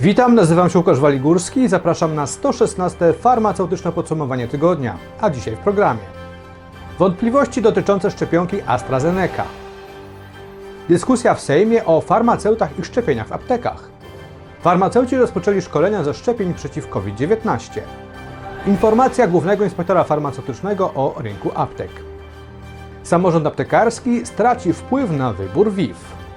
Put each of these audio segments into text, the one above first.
Witam, nazywam się Łukasz Waligórski i zapraszam na 116 farmaceutyczne podsumowanie tygodnia, a dzisiaj w programie. Wątpliwości dotyczące szczepionki AstraZeneca. Dyskusja w Sejmie o farmaceutach i szczepieniach w aptekach. Farmaceuci rozpoczęli szkolenia ze szczepień przeciw COVID-19. Informacja głównego inspektora farmaceutycznego o rynku aptek. Samorząd aptekarski straci wpływ na wybór WIF.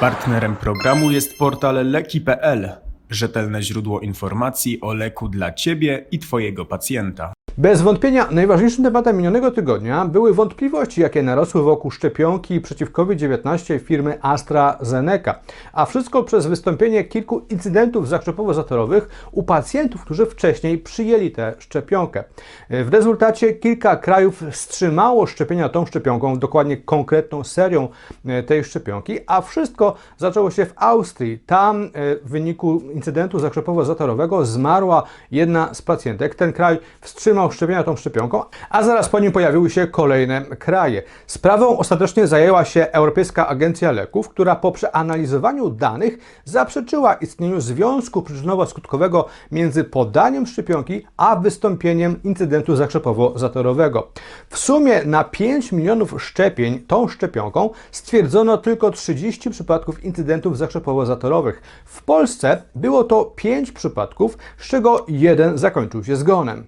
Partnerem programu jest portal leki.pl, rzetelne źródło informacji o leku dla Ciebie i Twojego pacjenta. Bez wątpienia najważniejszym tematem minionego tygodnia były wątpliwości, jakie narosły wokół szczepionki przeciw COVID-19 firmy AstraZeneca, a wszystko przez wystąpienie kilku incydentów zakrzepowo-zatorowych u pacjentów, którzy wcześniej przyjęli tę szczepionkę. W rezultacie kilka krajów wstrzymało szczepienia tą szczepionką, dokładnie konkretną serią e, tej szczepionki, a wszystko zaczęło się w Austrii. Tam e, w wyniku incydentu zakrzepowo-zatorowego zmarła jedna z pacjentek. Ten kraj wstrzymał szczepienia tą szczepionką, a zaraz po nim pojawiły się kolejne kraje. Sprawą ostatecznie zajęła się Europejska Agencja Leków, która po przeanalizowaniu danych zaprzeczyła istnieniu związku przyczynowo-skutkowego między podaniem szczepionki a wystąpieniem incydentu zakrzepowo-zatorowego. W sumie na 5 milionów szczepień tą szczepionką stwierdzono tylko 30 przypadków incydentów zakrzepowo-zatorowych. W Polsce było to 5 przypadków, z czego jeden zakończył się zgonem.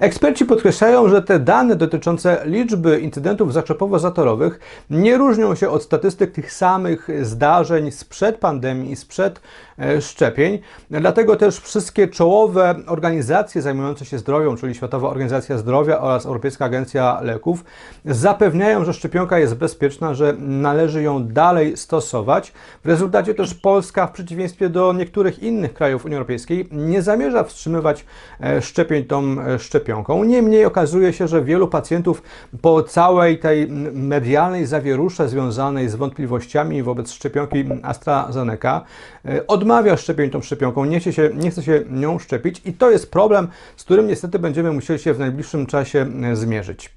Eksperci podkreślają, że te dane dotyczące liczby incydentów zakrzepowo-zatorowych nie różnią się od statystyk tych samych zdarzeń sprzed pandemii i sprzed szczepień. Dlatego też wszystkie czołowe organizacje zajmujące się zdrowiem, czyli Światowa Organizacja Zdrowia oraz Europejska Agencja Leków, zapewniają, że szczepionka jest bezpieczna, że należy ją dalej stosować. W rezultacie też Polska, w przeciwieństwie do niektórych innych krajów Unii Europejskiej, nie zamierza wstrzymywać e, szczepień tą e, szczepionką. Niemniej okazuje się, że wielu pacjentów po całej tej medialnej zawierusze związanej z wątpliwościami wobec szczepionki AstraZeneca e, odmawia szczepień tą szczepionką, nie chce, się, nie chce się nią szczepić i to jest problem, z którym niestety będziemy musieli się w najbliższym czasie e, zmierzyć.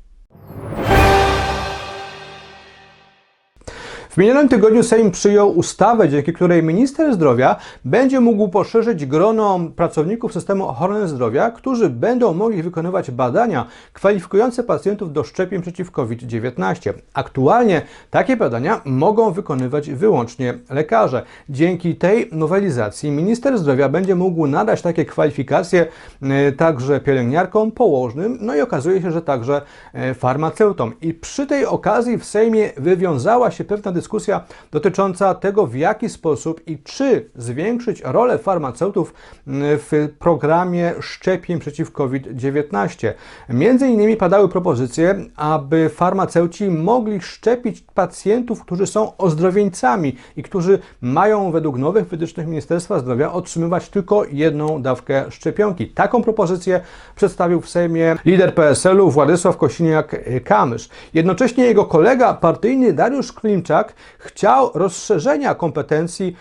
W minionym tygodniu Sejm przyjął ustawę, dzięki której minister zdrowia będzie mógł poszerzyć grono pracowników systemu ochrony zdrowia, którzy będą mogli wykonywać badania kwalifikujące pacjentów do szczepień przeciw COVID-19. Aktualnie takie badania mogą wykonywać wyłącznie lekarze. Dzięki tej nowelizacji minister zdrowia będzie mógł nadać takie kwalifikacje e, także pielęgniarkom, położnym, no i okazuje się, że także e, farmaceutom. I przy tej okazji w Sejmie wywiązała się pewna dyskusja, dyskusja dotycząca tego, w jaki sposób i czy zwiększyć rolę farmaceutów w programie szczepień przeciw COVID-19. Między innymi padały propozycje, aby farmaceuci mogli szczepić pacjentów, którzy są ozdrowieńcami i którzy mają według nowych wytycznych Ministerstwa Zdrowia otrzymywać tylko jedną dawkę szczepionki. Taką propozycję przedstawił w Sejmie lider PSL-u Władysław Kosiniak-Kamysz. Jednocześnie jego kolega partyjny Dariusz Klimczak chciał rozszerzenia kompetencji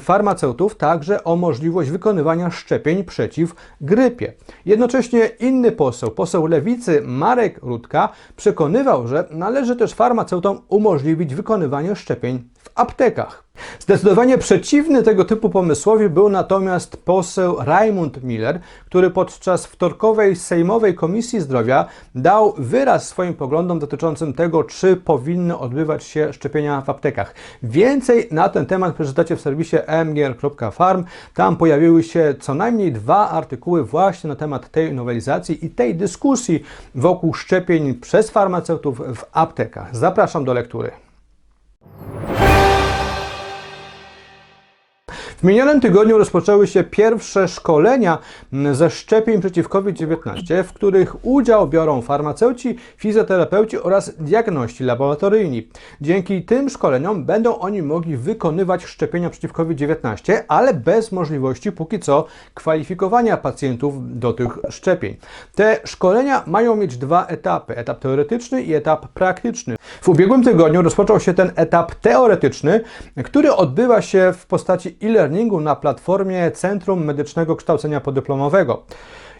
farmaceutów także o możliwość wykonywania szczepień przeciw grypie. Jednocześnie inny poseł, poseł lewicy Marek Rutka, przekonywał, że należy też farmaceutom umożliwić wykonywanie szczepień w aptekach. Zdecydowanie przeciwny tego typu pomysłowi był natomiast poseł Raimund Miller, który podczas wtorkowej Sejmowej Komisji Zdrowia dał wyraz swoim poglądom dotyczącym tego, czy powinny odbywać się szczepienia w aptekach. Więcej na ten temat przeczytacie w serwisie mgr.farm. Tam pojawiły się co najmniej dwa artykuły właśnie na temat tej nowelizacji i tej dyskusji wokół szczepień przez farmaceutów w aptekach. Zapraszam do lektury. W minionym tygodniu rozpoczęły się pierwsze szkolenia ze szczepień przeciw COVID-19, w których udział biorą farmaceuci, fizjoterapeuci oraz diagności laboratoryjni. Dzięki tym szkoleniom będą oni mogli wykonywać szczepienia przeciw COVID-19, ale bez możliwości póki co kwalifikowania pacjentów do tych szczepień. Te szkolenia mają mieć dwa etapy: etap teoretyczny i etap praktyczny. W ubiegłym tygodniu rozpoczął się ten etap teoretyczny, który odbywa się w postaci e-learningu na platformie Centrum Medycznego Kształcenia Podyplomowego.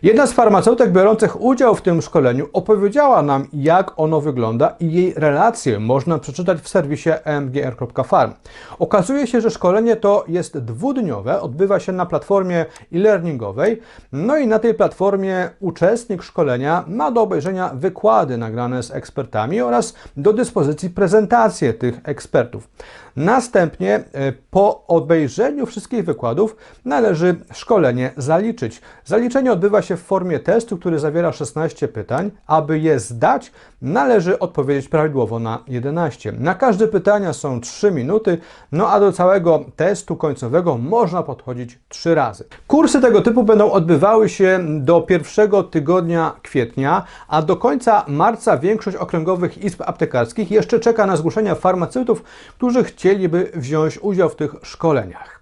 Jedna z farmaceutek biorących udział w tym szkoleniu opowiedziała nam, jak ono wygląda i jej relacje można przeczytać w serwisie mgr.farm. Okazuje się, że szkolenie to jest dwudniowe, odbywa się na platformie e-learningowej, no i na tej platformie uczestnik szkolenia ma do obejrzenia wykłady nagrane z ekspertami oraz do dyspozycji prezentacje tych ekspertów. Następnie e, po obejrzeniu wszystkich wykładów należy szkolenie zaliczyć. Zaliczenie odbywa się w formie testu, który zawiera 16 pytań. Aby je zdać, należy odpowiedzieć prawidłowo na 11. Na każde pytania są 3 minuty, no a do całego testu końcowego można podchodzić 3 razy. Kursy tego typu będą odbywały się do pierwszego tygodnia kwietnia, a do końca marca większość okręgowych izb aptekarskich jeszcze czeka na zgłoszenia farmaceutów, którzy chcieliby wziąć udział w tych szkoleniach.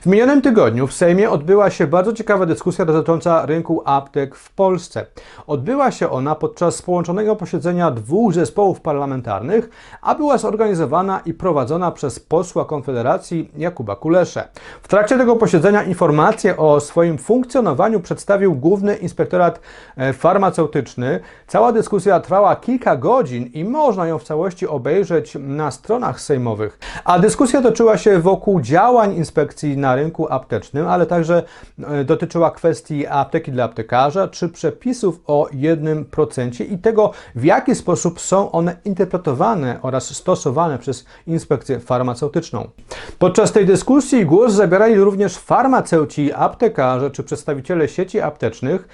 W minionym tygodniu w Sejmie odbyła się bardzo ciekawa dyskusja dotycząca rynku aptek w Polsce. Odbyła się ona podczas połączonego posiedzenia dwóch zespołów parlamentarnych, a była zorganizowana i prowadzona przez posła Konfederacji Jakuba Kuleszę. W trakcie tego posiedzenia informację o swoim funkcjonowaniu przedstawił Główny Inspektorat e, Farmaceutyczny. Cała dyskusja trwała kilka godzin i można ją w całości obejrzeć na stronach sejmowych. A dyskusja toczyła się wokół działań inspekcji na rynku aptecznym, ale także e, dotyczyła kwestii apteki dla aptekarza, czy przepisów o 1% i tego, w jaki sposób są one interpretowane oraz stosowane przez inspekcję farmaceutyczną. Podczas tej dyskusji głos zabierali również farmaceuci, aptekarze czy przedstawiciele sieci aptecznych,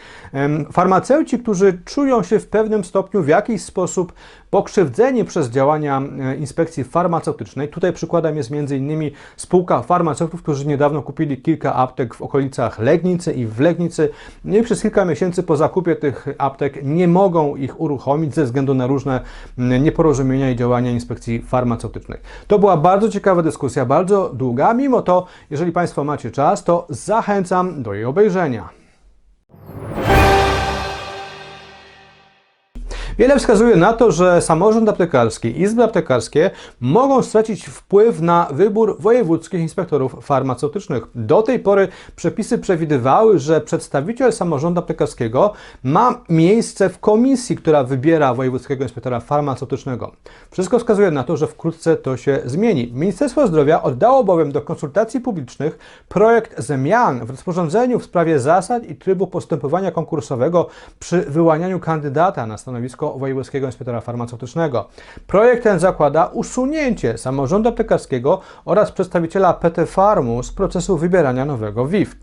farmaceuci, którzy czują się w pewnym stopniu w jakiś sposób pokrzywdzeni przez działania e, inspekcji farmaceutycznej. Tutaj przykładem jest m.in. spółka farmaceutów, którzy niedawno kupili kilka aptek w okolicach Legnicy i w Legnicy. No i przez kilka miesięcy po zakupie tych aptek nie mogą ich uruchomić ze względu na różne mm, nieporozumienia i działania inspekcji farmaceutycznej. To była bardzo ciekawa dyskusja, bardzo długa. Mimo to, jeżeli Państwo macie czas, to zachęcam do jej obejrzenia. Wiele wskazuje na to, że samorząd aptekarski, izby aptekarskie mogą stracić wpływ na wybór wojewódzkich inspektorów farmaceutycznych. Do tej pory przepisy przewidywały, że przedstawiciel samorządu aptekarskiego ma miejsce w komisji, która wybiera wojewódzkiego inspektora farmaceutycznego. Wszystko wskazuje na to, że wkrótce to się zmieni. Ministerstwo Zdrowia oddało bowiem do konsultacji publicznych projekt zmian w rozporządzeniu w sprawie zasad i trybu postępowania konkursowego przy wyłanianiu kandydata na stanowisko wojewódzkiego inspektora farmaceutycznego. Projekt ten zakłada usunięcie samorządu aptekarskiego oraz przedstawiciela PT Farmu z procesu wybierania nowego WIF.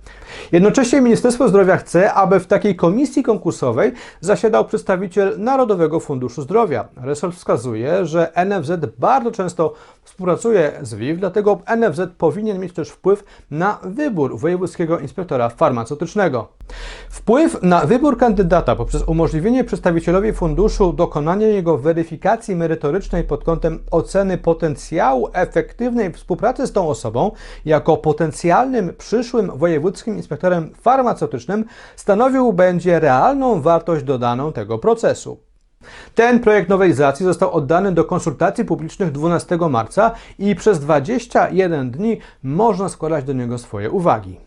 Jednocześnie Ministerstwo Zdrowia chce, aby w takiej komisji konkursowej zasiadał przedstawiciel Narodowego Funduszu Zdrowia. Resort wskazuje, że NFZ bardzo często współpracuje z WIF, dlatego NFZ powinien mieć też wpływ na wybór wojewódzkiego inspektora farmaceutycznego. Wpływ na wybór kandydata poprzez umożliwienie przedstawicielowi funduszu dokonania jego weryfikacji merytorycznej pod kątem oceny potencjału efektywnej współpracy z tą osobą jako potencjalnym przyszłym wojewódzkim inspektorem farmaceutycznym stanowił będzie realną wartość dodaną tego procesu. Ten projekt nowelizacji został oddany do konsultacji publicznych 12 marca i przez 21 dni można składać do niego swoje uwagi.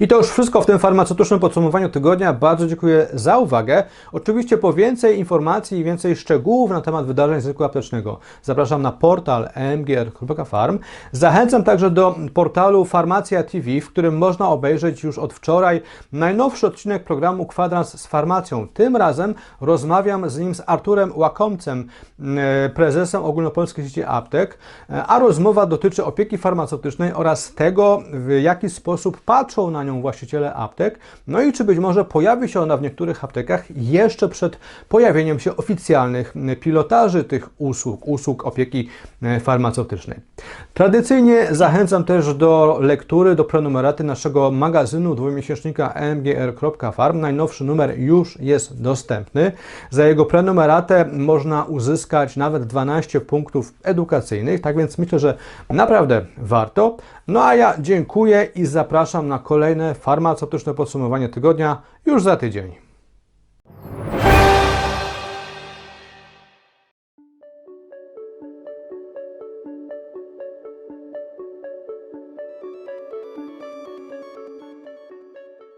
I to już wszystko w tym farmaceutycznym podsumowaniu tygodnia. Bardzo dziękuję za uwagę. Oczywiście po więcej informacji i więcej szczegółów na temat wydarzeń z rynku aptecznego zapraszam na portal mgr.farm. Zachęcam także do portalu Farmacja TV, w którym można obejrzeć już od wczoraj najnowszy odcinek programu Kwadrans z farmacją. Tym razem rozmawiam z nim z Arturem Łakomcem, e, prezesem Ogólnopolskiej Sieci Aptek, e, a rozmowa dotyczy opieki farmaceutycznej oraz tego, w jaki sposób patrzą na nią właściciele aptek, no i czy być może pojawi się ona w niektórych aptekach jeszcze przed pojawieniem się oficjalnych pilotaży tych usług, usług opieki e, farmaceutycznej. Tradycyjnie zachęcam też do lektury, do prenumeraty naszego magazynu dwumiesięcznika mgr.farm. Najnowszy numer już jest dostępny. Za jego prenumeratę można uzyskać nawet 12 punktów edukacyjnych, tak więc myślę, że naprawdę warto. No a ja dziękuję i zapraszam na kolejne farmaceutyczne podsumowanie tygodnia już za tydzień.